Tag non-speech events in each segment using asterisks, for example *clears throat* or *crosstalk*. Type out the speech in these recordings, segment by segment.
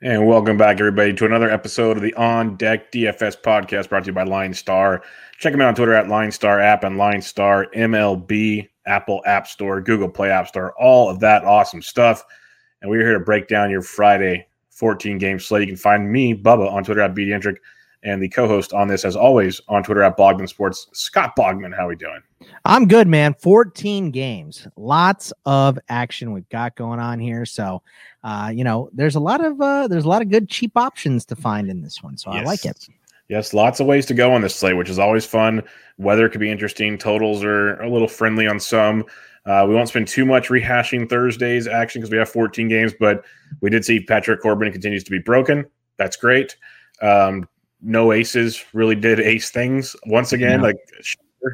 And welcome back, everybody, to another episode of the On Deck DFS podcast brought to you by Line Star. Check them out on Twitter at Line Star App and Line Star MLB, Apple App Store, Google Play App Store, all of that awesome stuff. And we're here to break down your Friday 14 game slate. You can find me, Bubba, on Twitter at BDentric, and the co-host on this, as always, on Twitter at Bogman Sports, Scott Bogman. How are we doing? I'm good, man. 14 games, lots of action we've got going on here. So uh, you know, there's a lot of uh, there's a lot of good cheap options to find in this one, so yes. I like it. Yes, lots of ways to go on this slate, which is always fun. Weather could be interesting. Totals are a little friendly on some. Uh, we won't spend too much rehashing Thursday's action because we have 14 games, but we did see Patrick Corbin continues to be broken. That's great. Um, no aces really did ace things once again, yeah. like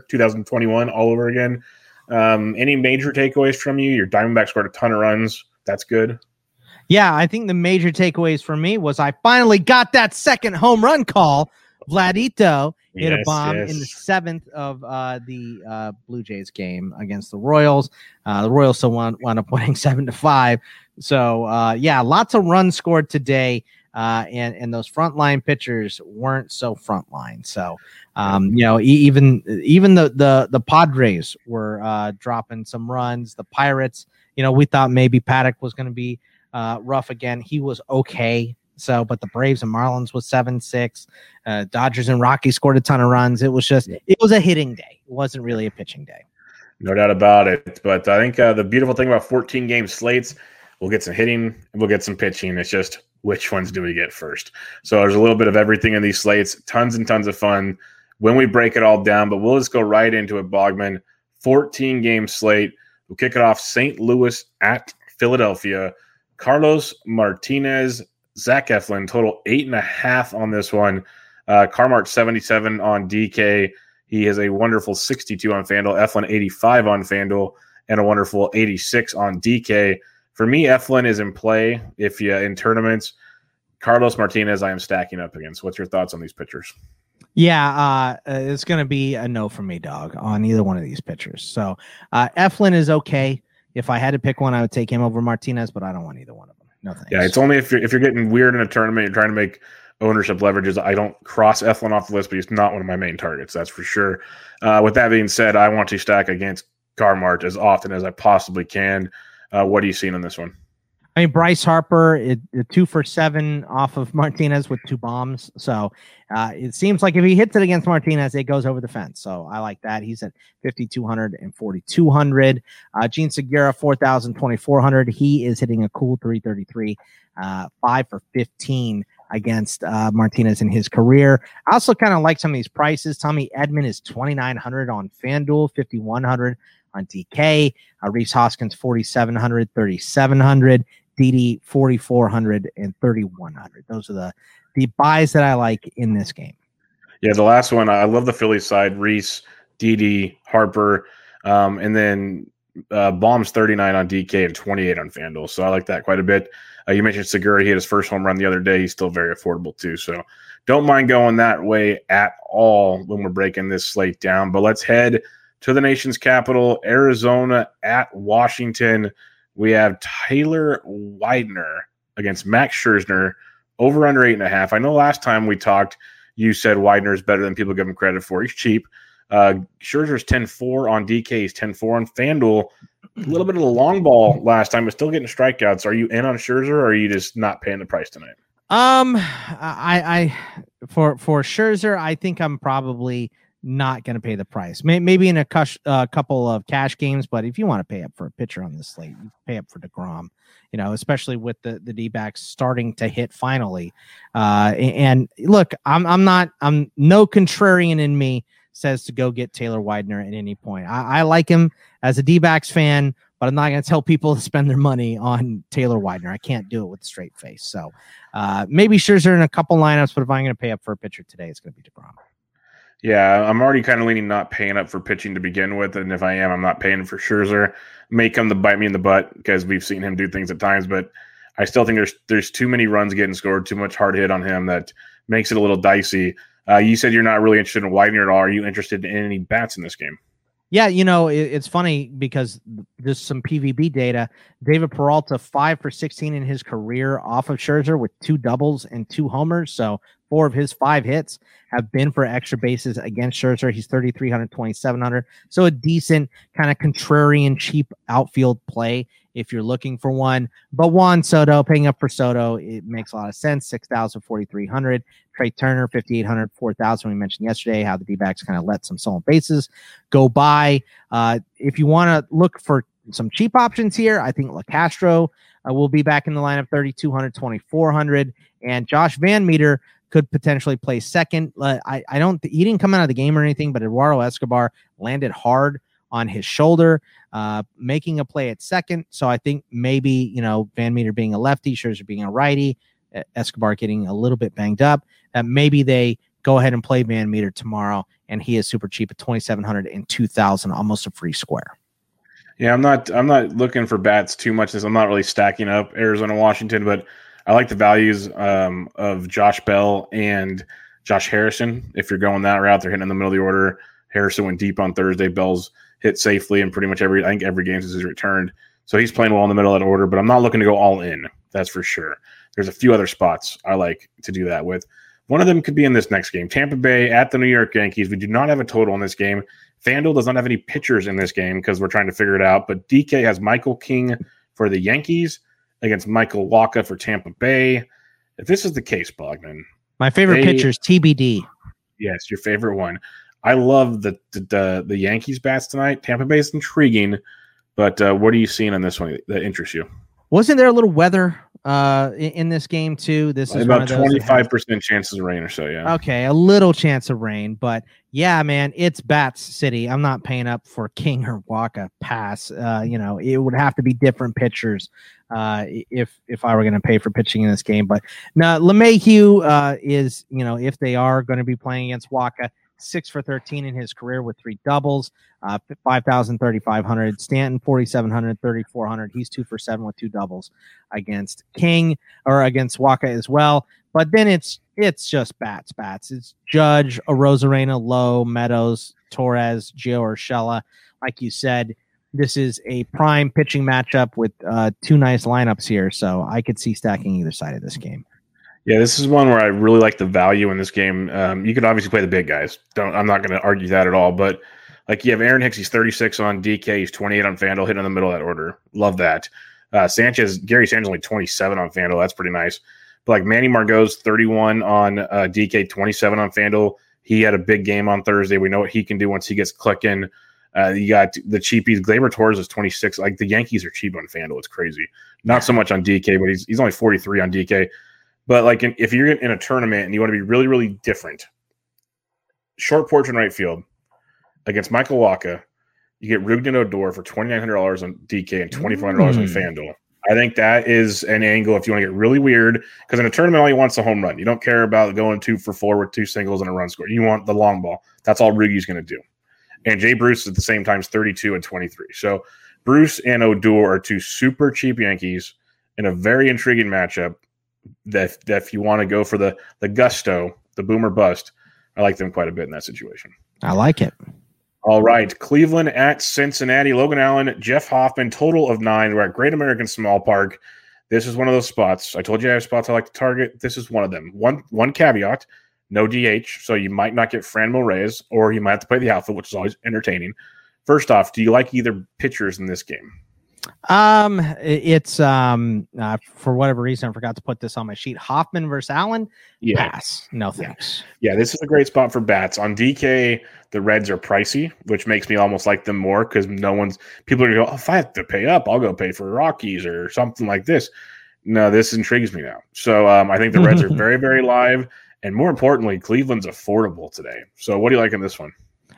2021 all over again. Um, any major takeaways from you? Your Diamondback scored a ton of runs. That's good. Yeah, I think the major takeaways for me was I finally got that second home run call. Vladito hit yes, a bomb yes. in the seventh of uh, the uh, Blue Jays game against the Royals. Uh, the Royals still wound, wound up *laughs* winning seven to five. So uh, yeah, lots of runs scored today. Uh, and and those frontline pitchers weren't so frontline. So, um, you know, even even the the the Padres were uh, dropping some runs. The Pirates, you know, we thought maybe Paddock was going to be uh, rough again. He was okay. So, but the Braves and Marlins was seven six. Uh, Dodgers and Rockies scored a ton of runs. It was just it was a hitting day. It wasn't really a pitching day. No doubt about it. But I think uh, the beautiful thing about 14 game slates, we'll get some hitting and we'll get some pitching. It's just which ones do we get first? So there's a little bit of everything in these slates. Tons and tons of fun when we break it all down. But we'll just go right into it. Bogman, 14 game slate. We'll kick it off St. Louis at Philadelphia. Carlos Martinez, Zach Eflin, total eight and a half on this one. Uh, Carmart 77 on DK. He has a wonderful 62 on FanDuel, Eflin 85 on FanDuel, and a wonderful 86 on DK. For me, Eflin is in play if you in tournaments. Carlos Martinez, I am stacking up against. What's your thoughts on these pitchers? Yeah, uh, it's going to be a no for me, dog, on either one of these pitchers. So uh, Eflin is okay if I had to pick one, I would take him over Martinez, but I don't want either one of them. No thanks. Yeah, it's only if you're if you're getting weird in a tournament, you're trying to make ownership leverages. I don't cross Eflin off the list, but he's not one of my main targets. That's for sure. Uh, with that being said, I want to stack against Carmart as often as I possibly can. Uh, what are you seeing on this one? I mean, Bryce Harper, it, it two for seven off of *laughs* Martinez with two bombs. So uh, it seems like if he hits it against Martinez, it goes over the fence. So I like that. He's at 5,200 and 4,200. Uh, Jean Segura, 4,000, 2,400. He is hitting a cool 333, uh, five for 15 against uh, Martinez in his career. I also kind of like some of these prices. Tommy Edman is 2,900 on FanDuel, 5,100 on DK. Uh, Rhys Hoskins, 4,700, 3,700. Didi 4400 and 3100. Those are the the buys that I like in this game. Yeah, the last one I love the Phillies side. Reese, Didi, Harper, um, and then uh, Bohm's 39 on DK and 28 on FanDuel. So I like that quite a bit. Uh, you mentioned Segura. He had his first home run the other day. He's still very affordable too. So don't mind going that way at all when we're breaking this slate down. But let's head to the nation's capital, Arizona at Washington we have Taylor Widener against Max Scherzer over under eight and a half. I know last time we talked, you said Widener is better than people give him credit for. He's cheap. Uh, Scherzer's 10 4 on DK. He's 10 4 on FanDuel. A little bit of the long ball last time, but still getting strikeouts. Are you in on Scherzer or are you just not paying the price tonight? Um, I, I, for, for Scherzer, I think I'm probably not going to pay the price. Maybe in a uh, couple of cash games, but if you want to pay up for a pitcher on this slate, you pay up for Degrom. You know, especially with the the D backs starting to hit finally. Uh, and look, I'm I'm not I'm no contrarian in me says to go get Taylor Widener at any point. I, I like him as a D backs fan, but I'm not going to tell people to spend their money on Taylor Widener. I can't do it with a straight face. So uh, maybe Scherzer in a couple lineups, but if I'm going to pay up for a pitcher today, it's going to be DeGrom. Yeah, I'm already kind of leaning not paying up for pitching to begin with, and if I am, I'm not paying for Scherzer. May come to bite me in the butt because we've seen him do things at times, but I still think there's there's too many runs getting scored, too much hard hit on him that makes it a little dicey. Uh, you said you're not really interested in Widener at all. Are you interested in any bats in this game? Yeah, you know, it, it's funny because there's some PVB data. David Peralta, five for 16 in his career off of Scherzer with two doubles and two homers. So four of his five hits have been for extra bases against Scherzer. He's 3,300, 2,700. So a decent kind of contrarian, cheap outfield play if you're looking for one. But Juan Soto, paying up for Soto, it makes a lot of sense. 6,000, 4,300. Trea Turner, 5,800, 4,000. We mentioned yesterday how the D backs kind of let some stolen bases go by. Uh, if you want to look for some cheap options here, I think Locastro uh, will be back in the lineup 3,200, 2,400. And Josh VanMeter could potentially play second. Uh, I, I don't, he didn't come out of the game or anything, but Eduardo Escobar landed hard on his shoulder, uh, making a play at second. So I think maybe, you know, Van Meter being a lefty, Scherzer being a righty, Escobar getting a little bit banged up, that maybe they go ahead and play Van Meter tomorrow. And he is super cheap at 2,700 and 2,000, almost a free square. Yeah, I'm not. I'm not looking for bats too much. I'm not really stacking up Arizona, Washington, but I like the values um, of Josh Bell and Josh Harrison. If you're going that route, they're hitting in the middle of the order. Harrison went deep on Thursday. Bell's hit safely in pretty much every I think every game since he's returned. So he's playing well in the middle of that order, but I'm not looking to go all in. That's for sure. There's a few other spots I like to do that with. One of them could be in this next game. Tampa Bay at the New York Yankees. We do not have a total in this game. FanDuel does not have any pitchers in this game because we're trying to figure it out. But DK has Michael King for the Yankees against Michael Wacha for Tampa Bay. If this is the case, Bogman. My favorite they, pitcher is TBD. Yes, your favorite one. I love the the, the, the Yankees bats tonight. Tampa Bay is intriguing, but uh, what are you seeing on this one that interests you? Wasn't there a little weather uh, in, in this game too? This is about twenty five percent chances of rain or so. Yeah. Okay, a little chance of rain, but yeah, man, it's Bats City. I'm not paying up for King or Wacha pass. Uh, you know, it would have to be different pitchers uh, if if I were going to pay for pitching in this game. But now LeMahieu uh, is, you know, if they are going to be playing against Wacha, six for 13 in his career with three doubles, uh, 5,000, 3,500. Stanton, 4,700, 3,400. He's two for seven with two doubles against King or against Wacha as well. But then it's it's just bats, bats. It's Judge, Arozarena, Lowe, Meadows, Torres, Gio Urshela. Like you said, this is a prime pitching matchup with uh, two nice lineups here. So I could see stacking either side of this game. Yeah, this is one where I really like the value in this game. Um, you could obviously play the big guys. Don't I'm not going to argue that at all. But like you have Aaron Hicks, he's 36 on DK, he's 28 on Fanduel, hitting in the middle of that order. Love that. Uh, Sanchez, Gary Sanchez only 27 on Fanduel. That's pretty nice. But like Manny Margot's 31 on uh, DK, 27 on Fanduel. He had a big game on Thursday. We know what he can do once he gets clicking. Uh, you got the cheapies. Gleyber Torres is 26. Like the Yankees are cheap on Fanduel. It's crazy. Not so much on DK, but he's he's only 43 on DK. But like in, if you're in a tournament and you want to be really, really different, short porch in right field against Michael Wacha, you get Rougned Odor for twenty nine hundred dollars on DK and twenty four hundred dollars mm. on FanDuel. I think that is an angle if you want to get really weird because in a tournament all you want is a home run. You don't care about going two for four with two singles and a run score. You want the long ball. That's all Rugi's going to do. And Jay Bruce at the same time is 32 and 23. So Bruce and Odor are two super cheap Yankees in a very intriguing matchup that, that if you want to go for the the gusto, the boomer bust, I like them quite a bit in that situation. I like it. All right, Cleveland at Cincinnati. Logan Allen, Jeff Hoffman, total of nine. We're at Great American Small Park. This is one of those spots. I told you I have spots I like to target. This is one of them. One one caveat: no DH, so you might not get Franmil Reyes, or you might have to play the outfield, which is always entertaining. First off, do you like either pitchers in this game? Um, it's um uh, for whatever reason I forgot to put this on my sheet. Hoffman versus Allen. Yeah. Pass. No thanks. Yeah. yeah, this is a great spot for bats. On DK, the Reds are pricey, which makes me almost like them more because no one's people are gonna go. Oh, if I have to pay up, I'll go pay for Rockies or something like this. No, this intrigues me now. So um, I think the Reds are *laughs* very, very live, and more importantly, Cleveland's affordable today. So what do you like in this one?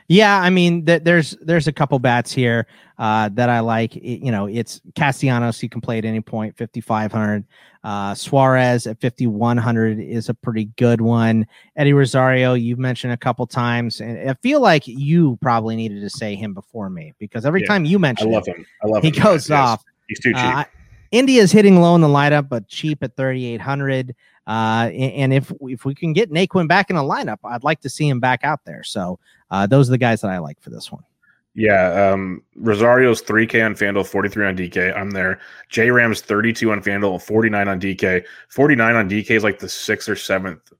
Yeah, I mean, th- there's there's a couple bats here uh, that I like. It, you know, it's Castellanos. He can play at any point, 5,500. Uh, Suarez at 5,100 is a pretty good one. Eddie Rosario, you've mentioned a couple times, and I feel like you probably needed to say him before me because every yeah, time you mention, I love him. I love he him. He goes yes, off. He's too cheap. Uh, India's hitting low in the lineup, but cheap at 3,800. Uh, and if if we can get Naquin back in the lineup, I'd like to see him back out there. So uh, those are the guys that I like for this one. Yeah, um, Rosario's 3K on FanDuel, 43 on DK. I'm there. J Ram's 32 on FanDuel, 49 on DK. 49 on DK is like the sixth or seventh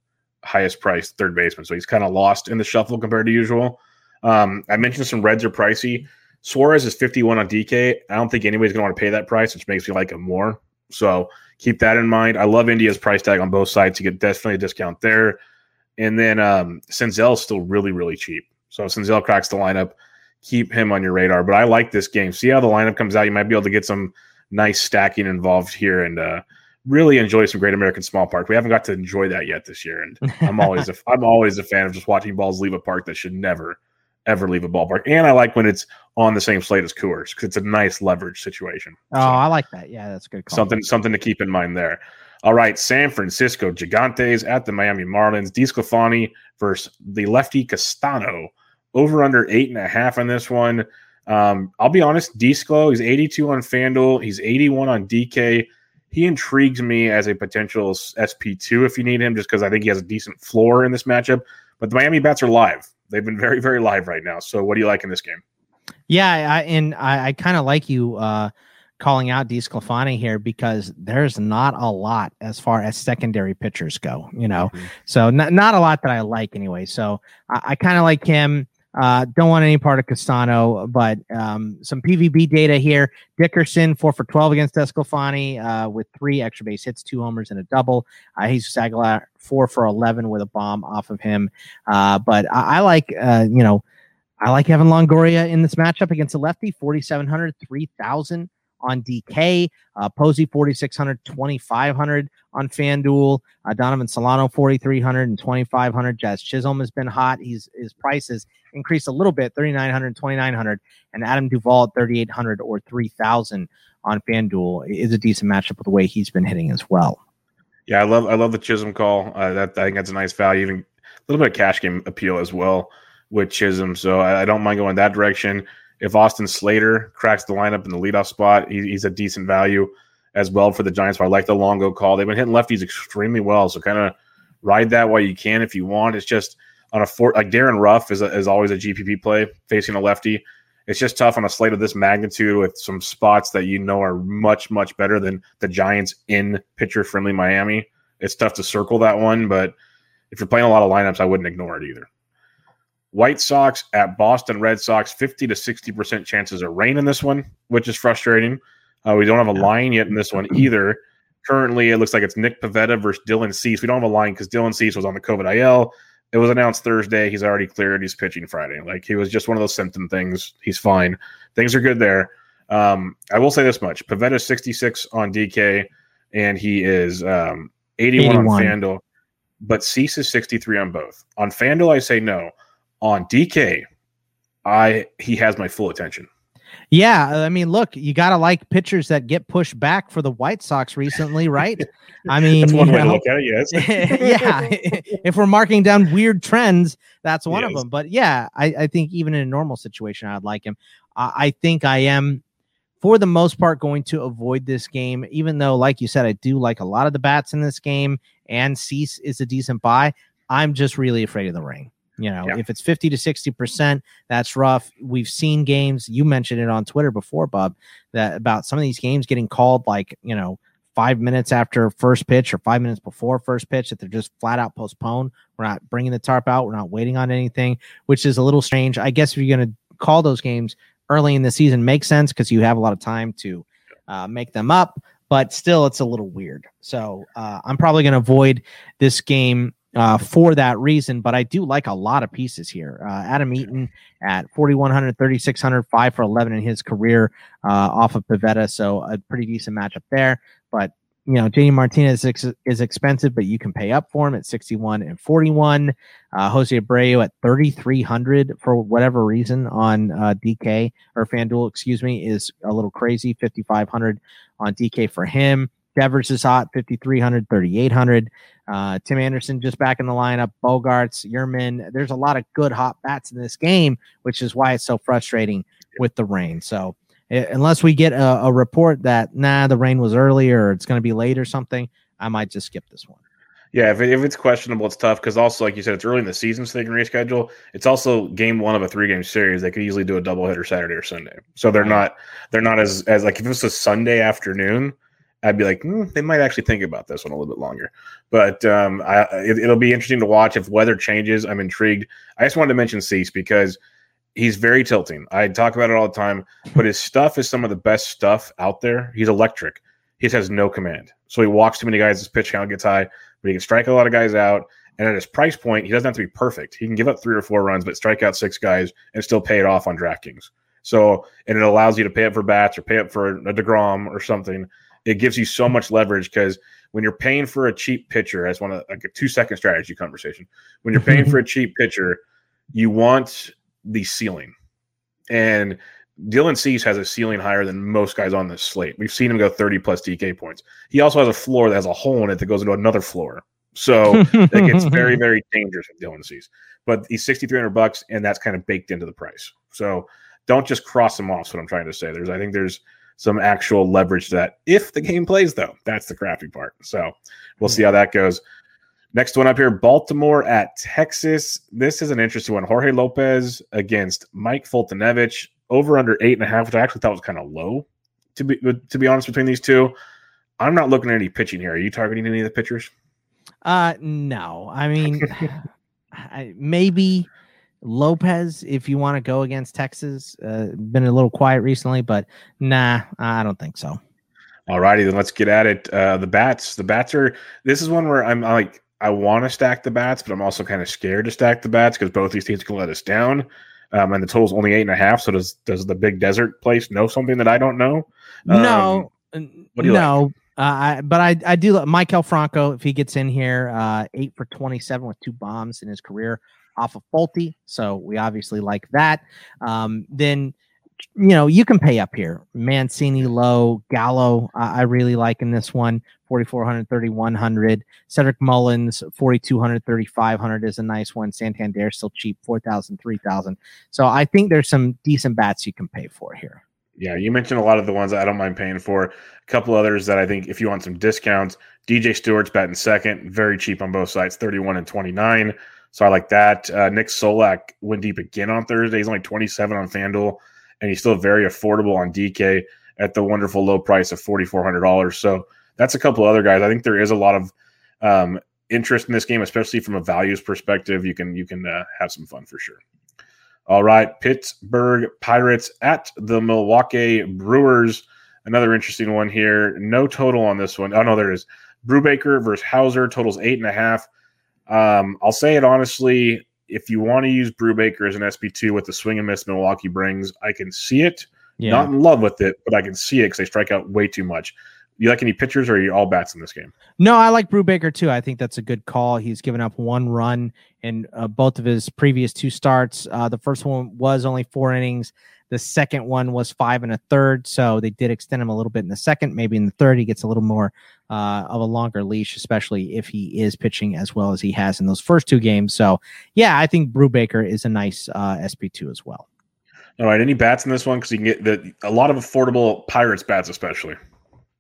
highest priced third baseman. So he's kind of lost in the shuffle compared to usual. Um, I mentioned some Reds are pricey. Suarez is 51 on DK. I don't think anybody's going to want to pay that price, which makes me like him more. So keep that in mind. I love India's price tag on both sides. You get definitely a discount there. And then um, Senzel's still really, really cheap. So if Senzel cracks the lineup, keep him on your radar. But I like this game. See how the lineup comes out. You might be able to get some nice stacking involved here and uh, really enjoy some Great American Small Park. We haven't got to enjoy that yet this year, and *laughs* I'm always a, I'm always a fan of just watching balls leave a park that should never ever leave a ballpark. And I like when it's on the same slate as Coors because it's a nice leverage situation. Oh, so, I like that. Yeah, that's good. Call. Something something to keep in mind there. All right, San Francisco Gigantes at the Miami Marlins. DeSclafani versus the lefty Castano. Over under eight and a half on this one. Um, I'll be honest, Disco, he's 82 on FanDuel. He's 81 on DK. He intrigues me as a potential SP2 if you need him, just because I think he has a decent floor in this matchup. But the Miami bats are live. They've been very, very live right now. So what do you like in this game? Yeah, I, and I, I kind of like you uh, calling out DeSclafani here because there's not a lot as far as secondary pitchers go, you know. Mm-hmm. So not, not a lot that I like anyway. So I, I kind of like him. Uh, don't want any part of Castano, but um, some PVB data here. Dickerson, four for 12 against Desclafani uh, with three extra base hits, two homers, and a double. Uh, Jesus Aguilar, four for 11 with a bomb off of him. Uh, but I, I like, uh, you know, I like Evan Longoria in this matchup against a lefty, 4,700, 3,000 on DK. Uh, Posey 4,600, 2,500 on FanDuel. Uh, Donovan Solano 4,300 and 2,500. Jazz Chisholm has been hot. He's his prices increased a little bit, 3,900, 2,900, and Adam Duvall 3,800 or 3,000 on FanDuel is a decent matchup with the way he's been hitting as well. Yeah, I love I love the Chisholm call. Uh, that I think that's a nice value, even a little bit of cash game appeal as well with Chisholm. So I, I don't mind going that direction if Austin Slater cracks the lineup in the leadoff spot, he, he's a decent value as well for the Giants. But I like the Longo call. They've been hitting lefties extremely well, so kind of ride that while you can if you want. It's just on a four like Darin Ruf is, a, is always a GPP play facing a lefty. It's just tough on a slate of this magnitude with some spots that you know are much much better than the Giants in pitcher friendly Miami. It's tough to circle that one, but if you're playing a lot of lineups, I wouldn't ignore it either. White Sox at Boston Red Sox, 50 to 60% chances of rain in this one, which is frustrating. Uh, we don't have a line yet in this one *clears throat* either. Currently, it looks like it's Nick Pivetta versus Dylan Cease. We don't have a line because Dylan Cease was on the COVID IL. It was announced Thursday. He's already cleared. He's pitching Friday. Like he was just one of those symptom things. He's fine. Things are good there. Um, I will say this much: Pivetta 66 on DK, and he is um, 81, 81 on FanDuel. But Cease is 63 on both. On FanDuel, I say no on DK, I he has my full attention. Yeah, I mean, look, you got to like pitchers that get pushed back for the White Sox recently, *laughs* right? I mean, that's one way know, to look at it. Yes, *laughs* yeah. if we're marking down weird trends, that's one yes. of them. But yeah, I, I, think even in a normal situation, I'd like him. I, I think I am, for the most part, going to avoid this game. Even though, like you said, I do like a lot of the bats in this game, and Cease is a decent buy. I'm just really afraid of the ring. You know, yeah. if it's 50 to 60%, that's rough. We've seen games, you mentioned it on Twitter before, Bob, that about some of these games getting called like, you know, five minutes after first pitch or five minutes before first pitch that they're just flat out postponed. We're not bringing the tarp out. We're not waiting on anything, which is a little strange. I guess if you're going to call those games early in the season, makes sense because you have a lot of time to uh, make them up. But still, it's a little weird. So uh, I'm probably going to avoid this game uh, for that reason. But I do like a lot of pieces here. Uh, Adam Eaton at 4,100, 3,600, 5 for 11 in his career uh, off of Pivetta. So a pretty decent matchup there. But you know, JD Martinez is, is, expensive, but you can pay up for him at 61 and 41. Uh, Jose Abreu at 3,300 for whatever reason on uh, DK or FanDuel, excuse me, is a little crazy. 5,500 on DK for him. Devers is hot, 5,300, 3,800. Uh, Tim Anderson just back in the lineup. Bogaerts, Yermin. There's a lot of good hot bats in this game, which is why it's so frustrating with the rain. So, unless we get a, a report that nah the rain was early or it's going to be late or something i might just skip this one yeah if, it, if it's questionable it's tough because also like you said it's early in the season so they can reschedule it's also game one of a three game series they could easily do a double hitter saturday or sunday so they're not they're not as as like if it was a sunday afternoon I'd be like, mm, they might actually think about this one a little bit longer. But um, I, it, will be interesting to watch if weather changes. I'm intrigued. I just wanted to mention Cease because he's very tilting. I talk about it all the time, but his stuff is some of the best stuff out there. He's electric. He has no command. So he walks too many guys, his pitch count gets high, but he can strike a lot of guys out. And at his price point, he doesn't have to be perfect. He can give up three or four runs, but strike out six guys and still pay it off on DraftKings. So, and it allows you to pay up for bats or pay up for a DeGrom or something. It gives you so much leverage because when you're paying for a cheap pitcher, as one of like a two second strategy conversation, when you're paying for a *laughs* cheap pitcher, you want the ceiling. And Dylan Cease has a ceiling higher than most guys on this slate. We've seen him go 30 plus DK points. He also has a floor that has a hole in it that goes into another floor. So it gets *laughs* very, very dangerous with Dylan Cease. But he's 6,300 bucks, and that's kind of baked into the price. So don't just cross him off. That's what I'm trying to say. There's, I think there's some actual leverage to that if the game plays, though. That's the crafty part. So we'll see how that goes. Next one up here, Baltimore at Texas. This is an interesting one. Jorge Lopez against Mike Foltynewicz over under eight and a half, which I actually thought was kind of low. To be to be honest, between these two, I'm not looking at any pitching here. Are you targeting any of the pitchers? Uh, no. I mean, *laughs* I, maybe Lopez if you want to go against Texas. Uh, been a little quiet recently, but nah, I don't think so. All righty, then let's get at it. Uh, the bats, the bats are. This is one where I'm like I want to stack the bats, but I'm also kind of scared to stack the bats because both these teams can let us down. Um, and the total's only eight and a half. So does does the big desert place know something that I don't know? Um, no, no. Like? Uh, I, but I, I do Maikel Franco if he gets in here, uh, eight for twenty seven with two bombs in his career off of Folty. So we obviously like that. Um, then you know, you can pay up here. Mancini Lowe, Gallo, uh, I really like in this one. 4,400, 3,100. Cedric Mullins, 4,200, 3,500 is a nice one. Santander still cheap, 4,000, 3,000. So I think there's some decent bats you can pay for here. Yeah, you mentioned a lot of the ones I don't mind paying for. A couple others that I think if you want some discounts, DJ Stewart's batting second, very cheap on both sides, 31 and 29. So I like that. Uh, Nick Solak went deep again on Thursday. He's only 27 on FanDuel and he's still very affordable on DK at the wonderful low price of forty four hundred dollars. So that's a couple other guys. I think there is a lot of um, interest in this game, especially from a values perspective. You can you can uh, have some fun for sure. All right, Pittsburgh Pirates at the Milwaukee Brewers. Another interesting one here. No total on this one. Oh no, there is. Brubaker versus Houser totals eight and a half. Um, I'll say it honestly if you want to use Brubaker as an SP2 with the swing and miss Milwaukee brings, I can see it. Yeah. Not in love with it, but I can see it because they strike out way too much. You like any pitchers, or are you all bats in this game? No, I like Brubaker too. I think that's a good call. He's given up one run in uh, both of his previous two starts. Uh, the first one was only four innings. The second one was five and a third, so they did extend him a little bit in the second. Maybe in the third, he gets a little more uh, of a longer leash, especially if he is pitching as well as he has in those first two games. So, yeah, I think Brubaker is a nice uh, SP2 as well. All right, any bats in this one because you can get the, a lot of affordable Pirates bats, especially.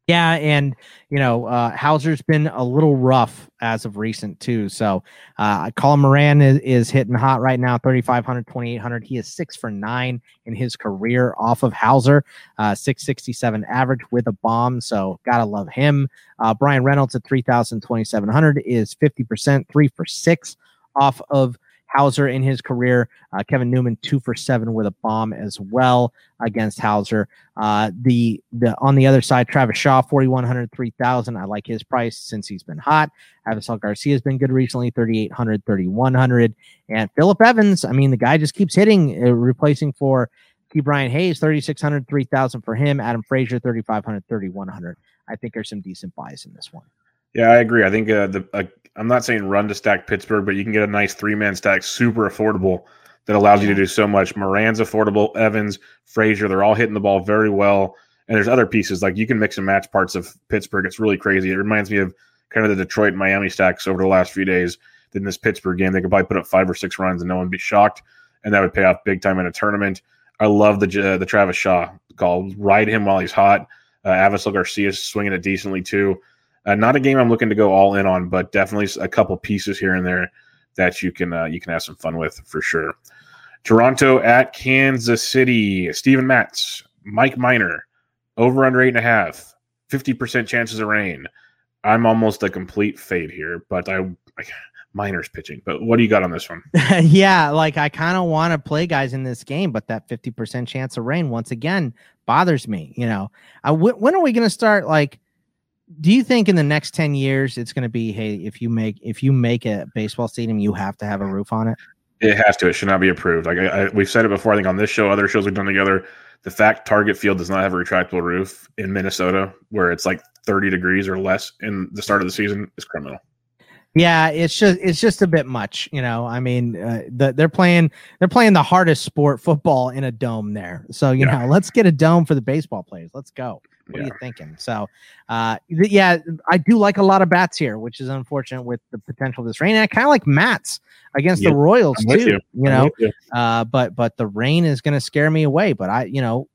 Yeah, and you know, uh, Houser's been a little rough as of recent too. So, uh, Colin Moran is, is hitting hot right now, 3,500, 2,800. He is six for nine in his career off of Houser, uh, 667 average with a bomb. So, gotta love him. Uh, Bryan Reynolds at 3,000, 2,700 is 50%, three for six off of Houser in his career. Uh, Kevin Newman two for seven with a bomb as well against Houser. Uh, the the on the other side, Travis Shaw 4100 3000. I like his price since he's been hot. Avisail Garcia has been good recently 3800 3100 and Phillip Evans. I mean the guy just keeps hitting, uh, replacing for Ke'Bryan Hayes 3600 3000 for him. Adam Frazier 3500 3100. I think there's some decent buys in this one. Yeah, I agree. I think uh, the uh, I'm not saying run to stack Pittsburgh, but you can get a nice three man stack, super affordable that allows you to do so much. Moran's affordable, Evans, Frazier, they're all hitting the ball very well. And there's other pieces like you can mix and match parts of Pittsburgh. It's really crazy. It reminds me of kind of the Detroit Miami stacks over the last few days. In this Pittsburgh game, they could probably put up five or six runs and no one would be shocked, and that would pay off big time in a tournament. I love the uh, the Travis Shaw call. Ride him while he's hot. Uh, Avisail Garcia is swinging it decently too. Uh, not a game I'm looking to go all in on, but definitely a couple pieces here and there that you can uh, you can have some fun with for sure. Toronto at Kansas City. Steven Matz, Mike Minor, over under eight and a half, 50% chances of rain. I'm almost a complete fade here, but I, I Minor's pitching. But what do you got on this one? *laughs* yeah, like I kind of want to play guys in this game, but that 50% chance of rain once again bothers me. You know, w- when are we going to start like do you think in the next 10 years it's going to be hey if you make if you make a baseball stadium you have to have a roof on it it has to it should not be approved like I, I, we've said it before i think on this show other shows we've done together the fact target field does not have a retractable roof in minnesota where it's like 30 degrees or less in the start of the season is criminal yeah, it's just it's just a bit much, you know. I mean, uh, the, they're playing they're playing the hardest sport, football, in a dome there. So you yeah. know, let's get a dome for the baseball players. Let's go. What yeah. are you thinking? So, uh, th- yeah, I do like a lot of bats here, which is unfortunate with the potential of this rain. And I kind of like Matz against the Royals too. You, you know, you. Uh, but but the rain is going to scare me away. But I, you know,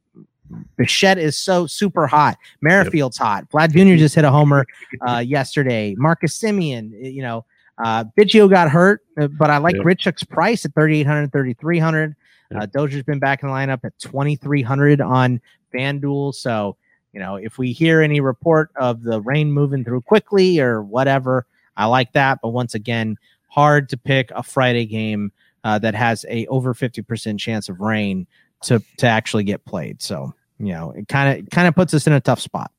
Bichette is so super hot. Merrifield's yep. hot. Vlad Jr. just hit a homer *laughs* uh, yesterday. Marcus Semien, you know, uh, Biggio got hurt, uh, but I like yep. Grichuk's price at 3,800, 3,300. Yep. Uh, Dozier's been back in the lineup at 2,300 on FanDuel. So, you know, if we hear any report of the rain moving through quickly or whatever, I like that. But once again, hard to pick a Friday game uh, that has a over 50% chance of rain to to actually get played. So you know, it kind of kind of puts us in a tough spot.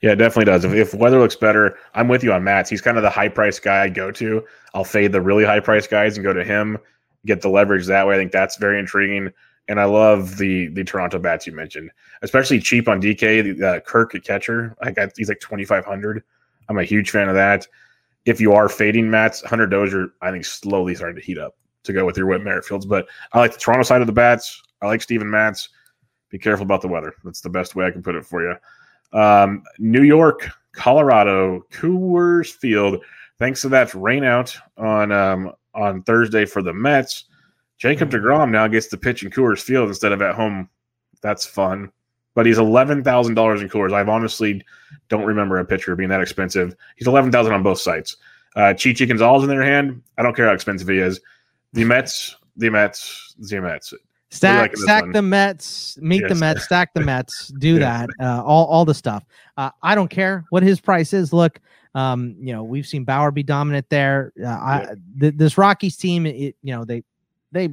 Yeah, it definitely does. If, if weather looks better, I'm with you on Matz. He's kind of the high price guy I go to. I'll fade the really high price guys and go to him, get the leverage that way. I think that's very intriguing. And I love the the Toronto bats you mentioned, especially cheap on DK. Uh, Kirk at catcher, I got he's like 2,500. I'm a huge fan of that. If you are fading Matz, Hunter Dozier, I think slowly starting to heat up to go with your Whit Merrifields. But I like the Toronto side of the bats. I like Steven Matz. Be careful about the weather. That's the best way I can put it for you. Um, New York, Colorado, Coors Field. Thanks to that rain out on um, on Thursday for the Mets, Jacob DeGrom now gets to pitch in Coors Field instead of at home. That's fun. But he's eleven thousand dollars in Coors. I've honestly don't remember a pitcher being that expensive. He's eleven thousand on both sites. Uh, Chichi Gonzalez in their hand. I don't care how expensive he is. The Mets, the Mets, the Mets. Stack, stack the Mets, meet yes. the Mets, stack the Mets, do that, uh, all, all the stuff. Uh, I don't care what his price is. Look, um, you know, we've seen Bauer be dominant there. Uh, I, th- this Rockies team, it, you know, they they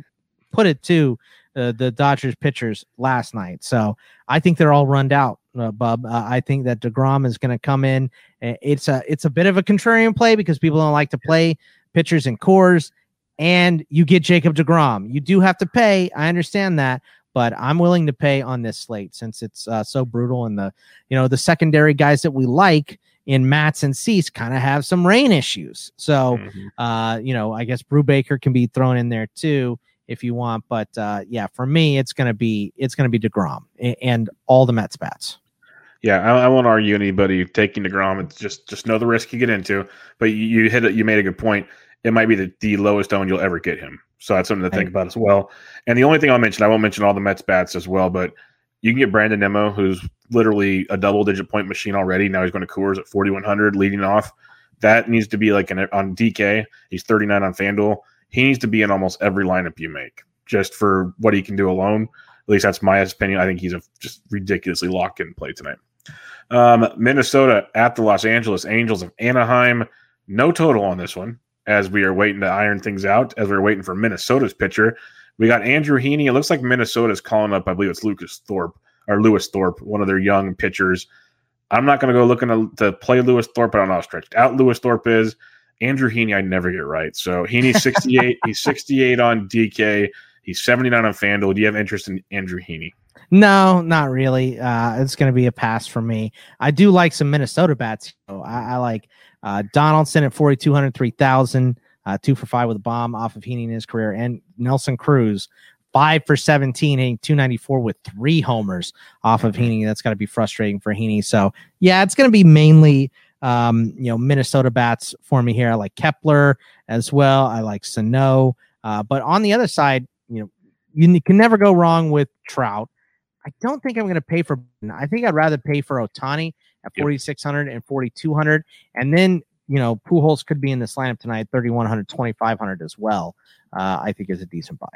put it to uh, the Dodgers pitchers last night. So I think they're all run out, uh, Bub. Uh, I think that Degrom is going to come in. It's a it's a bit of a contrarian play because people don't like to play pitchers in Coors, and you get Jacob DeGrom. You do have to pay. I understand that, but I'm willing to pay on this slate since it's uh, so brutal. And the, you know, the secondary guys that we like in Matz and Cease kind of have some rain issues. So, mm-hmm. uh, you know, I guess Brubaker can be thrown in there too if you want. But uh, yeah, for me, it's gonna be it's gonna be Degrom and, and all the Mets bats. Yeah, I, I, won't argue anybody taking Degrom. It's just just know the risk you get into. But you, you hit it. You made a good point it might be the, the lowest owned you'll ever get him. So that's something to think about as well. And the only thing I'll mention, I won't mention all the Mets bats as well, but you can get Brandon Nimmo, who's literally a double digit point machine already. Now he's going to Coors at 4,100 leading off. That needs to be like an, on DK. He's 39 on FanDuel. He needs to be in almost every lineup you make just for what he can do alone. At least that's my opinion. I think he's a just ridiculously locked in play tonight. Um, Minnesota at the Los Angeles Angels of Anaheim. No total on this one as we are waiting to iron things out, as we are waiting for Minnesota's pitcher. We got Andrew Heaney. It looks like Minnesota's calling up, I believe it's Lucas Thorpe or Lewis Thorpe, one of their young pitchers. I'm not going to go looking to, to, play Lewis Thorpe. I don't know how stretched out Lewis Thorpe is. Andrew Heaney, I never get right. So Heaney's 68. he's 68 on DK. He's 79 on FanDuel. Do you have interest in Andrew Heaney? No, not really. Uh, it's going to be a pass for me. I do like some Minnesota bats. I, I, like uh, Donaldson at 4,200, 3,000, uh, two for five with a bomb off of Heaney in his career, and Nelson Cruz, five for 17, hitting 294 with three homers off of Heaney. That's got to be frustrating for Heaney. So, yeah, it's going to be mainly, um, you know, Minnesota bats for me here. I like Kepler as well. I like Sano. Uh, but on the other side, you know, you can never go wrong with Trout. I don't think I'm going to pay for. I think I'd rather pay for Ohtani at 4,600 and 4,200. And then, you know, Pujols could be in this lineup tonight, 3,100, 2,500 as well. Uh, I think is a decent buy.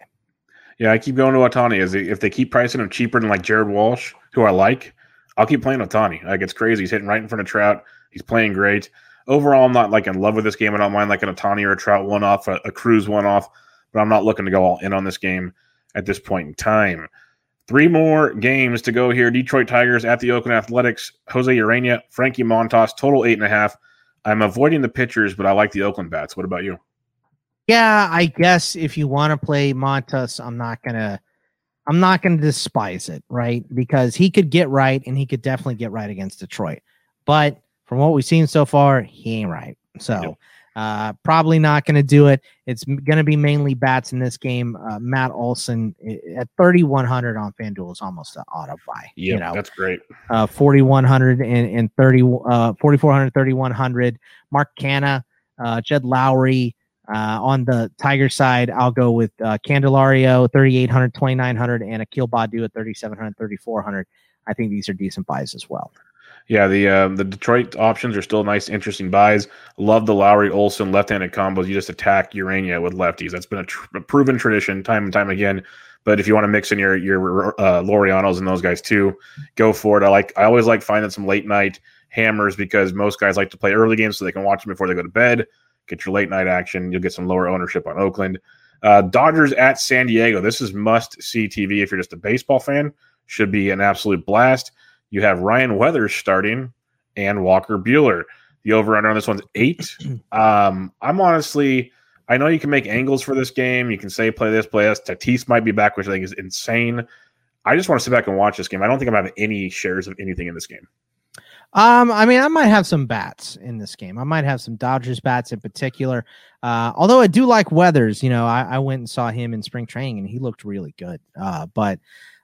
Yeah, I keep going to Ohtani. Is if they keep pricing him cheaper than like Jared Walsh, who I like, I'll keep playing Ohtani. Like it's crazy. He's hitting right in front of Trout. He's playing great. Overall, I'm not like in love with this game. I don't mind like an Ohtani or a Trout one off, a, a Cruz one off, but I'm not looking to go all in on this game at this point in time. Three more games to go here. Detroit Tigers at the Oakland Athletics. Jose Ureña, Frankie Montas, total eight and a half. I'm avoiding the pitchers, but I like the Oakland bats. What about you? Yeah, I guess if you want to play Montas, I'm not gonna I'm not gonna despise it, right? Because he could get right and he could definitely get right against Detroit. But from what we've seen so far, he ain't right. So yep. Uh, probably not going to do it. It's going to be mainly bats in this game. Uh, Matt Olson at 3,100 on FanDuel is almost an auto buy. Yeah, you know? that's great. Uh, 4,100 and, and 30, uh, 4,400, 3,100. Mark Canha, uh, Jed Lowrie. Uh, on the Tiger side, I'll go with uh, Candelario, 3,800, 2,900, and Akil Baddoo at 3,700, 3,400. I think these are decent buys as well. Yeah, the uh, the Detroit options are still nice, interesting buys. Love the Lowrie Olson left-handed combos. You just attack Ureña with lefties. That's been a, tr- a, proven tradition time and time again. But if you want to mix in your your uh, Laureanos and those guys too, go for it. I like. I always like finding some late night hammers because most guys like to play early games so they can watch them before they go to bed. Get your late night action. You'll get some lower ownership on Oakland. Uh, Dodgers at San Diego. This is must see TV if you're just a baseball fan. Should be an absolute blast. You have Ryan Weathers starting and Walker Buehler. The over under on this one's eight. *clears throat* Um, I'm honestly, I know you can make angles for this game. You can say play this, play this. Tatis might be back, which I think is insane. I just want to sit back and watch this game. I don't think I'm having any shares of anything in this game. Um, I mean, I might have some bats in this game. I might have some Dodgers bats in particular. Uh, although I do like Weathers, you know, I, I went and saw him in spring training and he looked really good. Uh, but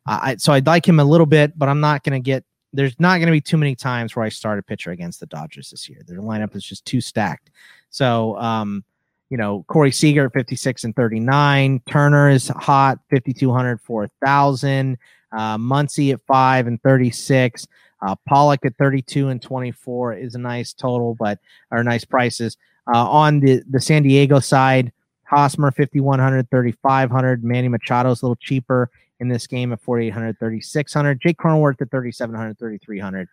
I so I'd like him a little bit, but I'm not going to get there's not going to be too many times where I start a pitcher against the Dodgers this year. Their lineup is just too stacked. So, um, you know, Corey Seager 56 and 39. Turner is hot, 5,200, 4,000. Uh, Muncy at 5 and 36. Uh, Pollock at 32 and 24 is a nice total, but are nice prices. Uh, on the, the San Diego side, Hosmer 5,100, 3,500. Manny Machado's a little cheaper in this game at 4,800, 3,600. Jake Cronenworth at 3,700, 3,300.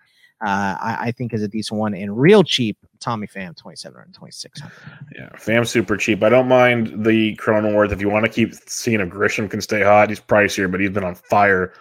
Uh, I, I, think is a decent one and real cheap. Tommy Pham, 2,700, 2,600. Yeah, Pham super cheap. I don't mind the Cronenworth if you want to keep seeing if Grisham can stay hot. He's pricier, but he's been on fire.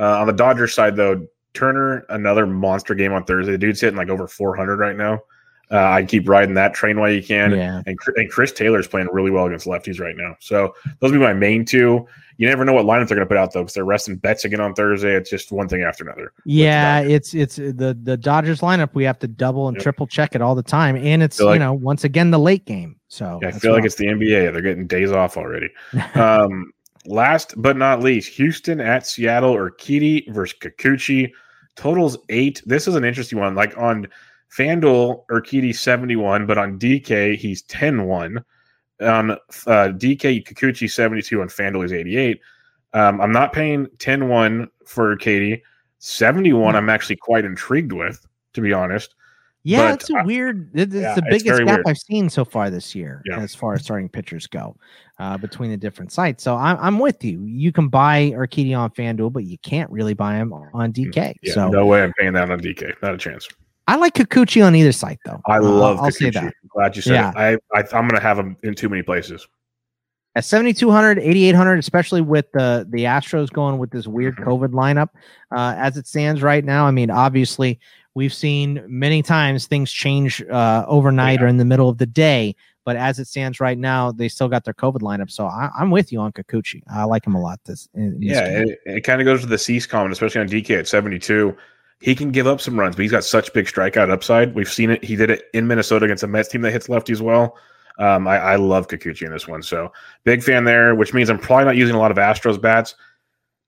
Uh, on the Dodgers side, though, Turner, another monster game on Thursday. The dude's hitting like over 400 right now. Uh, I keep riding that train while you can. Yeah. And, and Chris Taylor's playing really well against lefties right now. So those will be my main two. You never know what lineup they're going to put out though, because they're resting bets again on Thursday. It's just one thing after another. Yeah, it's it's the the Dodgers lineup. We have to double and yep. triple check it all the time, and it's like, you know once again the late game. So yeah, I feel like it's the NBA. They're getting days off already. *laughs* um, last but not least, Houston at Seattle Urquidy versus Kikuchi. Totals eight. This is an interesting one. Like on FanDuel, Urquidy 71, but on DK, he's 10 1. On uh, DK, Kikuchi 72, on FanDuel, he's 88. Um, I'm not paying 10 1 for Katie. 71, I'm actually quite intrigued with, to be honest. Yeah, but it's a weird. It's yeah, the biggest gap weird. I've seen so far this year, yeah. as far as starting pitchers go, uh, between the different sites. So I'm, I'm with you. You can buy Urquidy on FanDuel, but you can't really buy him on DK. Mm, yeah, so no way I'm paying that on DK. Not a chance. I like Kikuchi on either side, though. I love. Uh, I'll Kikuchi. say that. glad you said yeah. it. I, I I'm gonna have him in too many places. At 7200, 8800, especially with the the Astros going with this weird mm-hmm. COVID lineup, uh, as it stands right now. I mean, obviously, we've seen many times things change uh, overnight yeah. or in the middle of the day. But as it stands right now, they still got their COVID lineup. So I, am with you on Kikuchi. I like him a lot. This, yeah, it, it kind of goes to the Cease comment, especially on DK at 72. He can give up some runs, but he's got such big strikeout upside. We've seen it. He did it in Minnesota against a Mets team that hits lefties well. Um, I, I, love Kikuchi in this one. So big fan there, which means I'm probably not using a lot of Astros bats.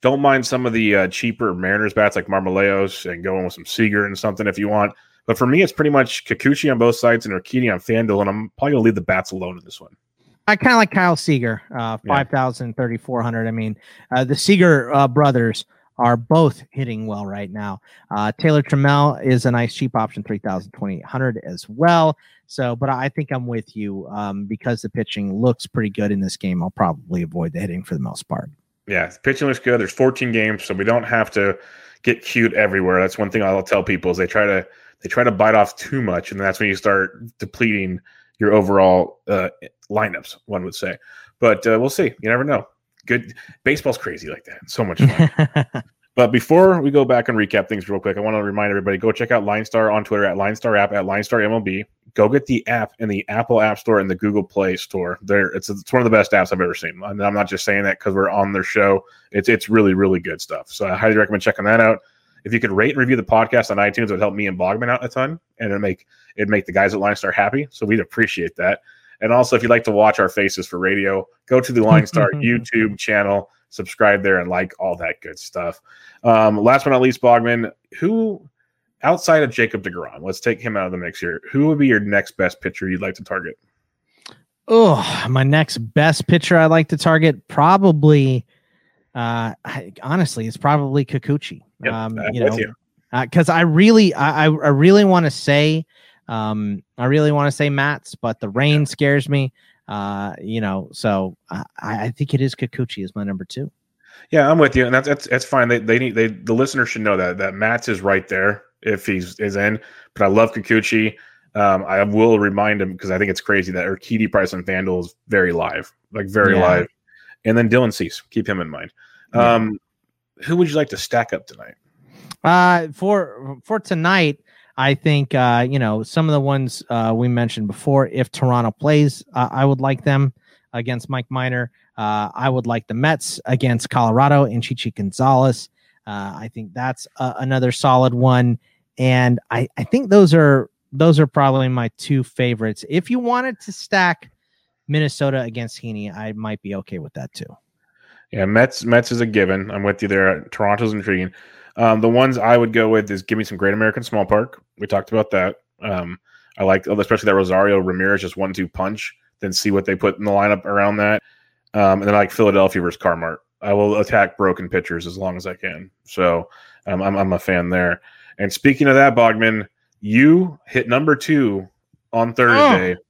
Don't mind some of the uh, cheaper Mariners bats like Marmolejos and going with some Seager and something if you want. But for me, it's pretty much Kikuchi on both sides and Urquidy on FanDuel, and I'm probably going to leave the bats alone in this one. I kind of like Kyle Seager, uh, 5,000, yeah. 3,400. I mean, uh, the Seager uh, brothers are both hitting well right now. Uh, Taylor Trammell is a nice cheap option, 3,000, 2,800 as well. So, but I think I'm with you um, because the pitching looks pretty good in this game. I'll probably avoid the hitting for the most part. Yeah, pitching looks good. There's 14 games, so we don't have to get cute everywhere. That's one thing I'll tell people is they try to they try to bite off too much, and that's when you start depleting your overall uh, lineups. One would say, but uh, we'll see. You never know. Good baseball's crazy like that. So much fun. *laughs* But before we go back and recap things real quick, I want to remind everybody go check out LineStar on Twitter at LineStar app at LineStar MLB. Go get the app in the Apple App Store and the Google Play Store. There, it's it's one of the best apps I've ever seen. And I'm not just saying that because we're on their show. It's it's really really good stuff. So I highly recommend checking that out. If you could rate and review the podcast on iTunes, it would help me and Bogman out a ton, and it'd make it make the guys at LineStar happy. So we'd appreciate that. And also, if you'd like to watch our faces for radio, go to the LineStar *laughs* YouTube channel subscribe there and like all that good stuff. Um, last but not least, Bogman, who outside of Jacob DeGrom, let's take him out of the mix here. Who would be your next best pitcher you'd like to target? Oh, my next best pitcher I'd like to target probably, uh, I, honestly, it's probably Kikuchi. Yep, um, you know, because uh, I really, I, I really want to say, um, I really want to say Matz, but the rain scares me. Uh, you know, so I, I think it is Kikuchi is my number two. Yeah, I'm with you, and that's that's that's fine. They they need they the listener should know that that Matz is right there if he's is in. But I love Kikuchi. Um, I will remind him because I think it's crazy that Urquidy price on FanDuel is very live, like very yeah. live. And then Dylan Cease, keep him in mind. Um, yeah. Who would you like to stack up tonight? Uh, for for tonight, I think uh, you know some of the ones uh, we mentioned before. If Toronto plays, uh, I would like them against Mike Minor. Uh, I would like the Mets against Colorado and Chichi Gonzalez. Uh, I think that's another solid one, and I, I think those are those are probably my two favorites. If you wanted to stack Minnesota against Heaney, I might be okay with that too. Yeah, Mets Mets is a given. I'm with you there. Toronto's intriguing. Um, the ones I would go with is give me some Great American Small Park. We talked about that. Um, I like, especially that Rosario Ramirez just one two punch. Then see what they put in the lineup around that. Um, and then I like Philadelphia versus Carmart. I will attack broken pitchers as long as I can. So um, I'm, I'm a fan there. And speaking of that, Bogman, you hit number two on Thursday. Oh.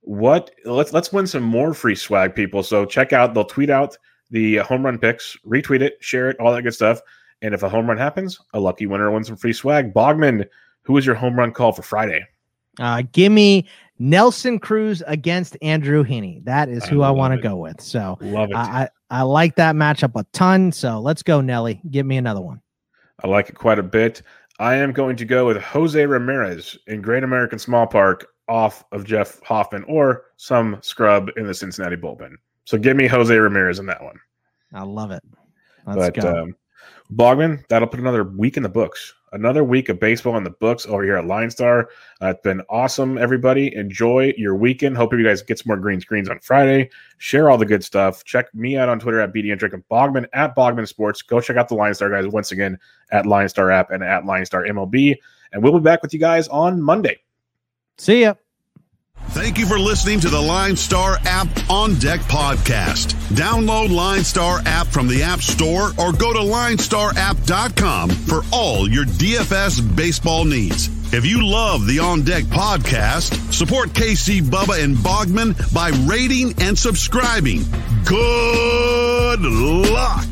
What? Let's let's win some more free swag, people. So check out. They'll tweet out the home run picks, retweet it, share it, all that good stuff. And if a home run happens, a lucky winner wins some free swag. Bogman, who is your home run call for Friday? Uh, give me Nelson Cruz against Andrew Heaney. That is who I, I want to go with. So love it. I, I like that matchup a ton. So let's go, Nelly. Give me another one. I like it quite a bit. I am going to go with Jose Ramirez in Great American Small Park off of Jeff Hoffman or some scrub in the Cincinnati bullpen. So give me Jose Ramirez in that one. I love it. Let's but, go. Um, Bogman, that'll put another week in the books. Another week of baseball in the books over here at LineStar. Uh, it's been awesome, everybody. Enjoy your weekend. Hope you guys get some more green screens on Friday. Share all the good stuff. Check me out on Twitter at BD and Bogman at Bogman Sports. Go check out the LineStar guys once again at LineStar app and at LineStar MLB. And we'll be back with you guys on Monday. See ya. Thank you for listening to the LineStar app on deck podcast. Download LineStar app from the App Store or go to linestarapp.com for all your DFS baseball needs. If you love the On Deck podcast, support KC Bubba and Bogman by rating and subscribing. Good luck.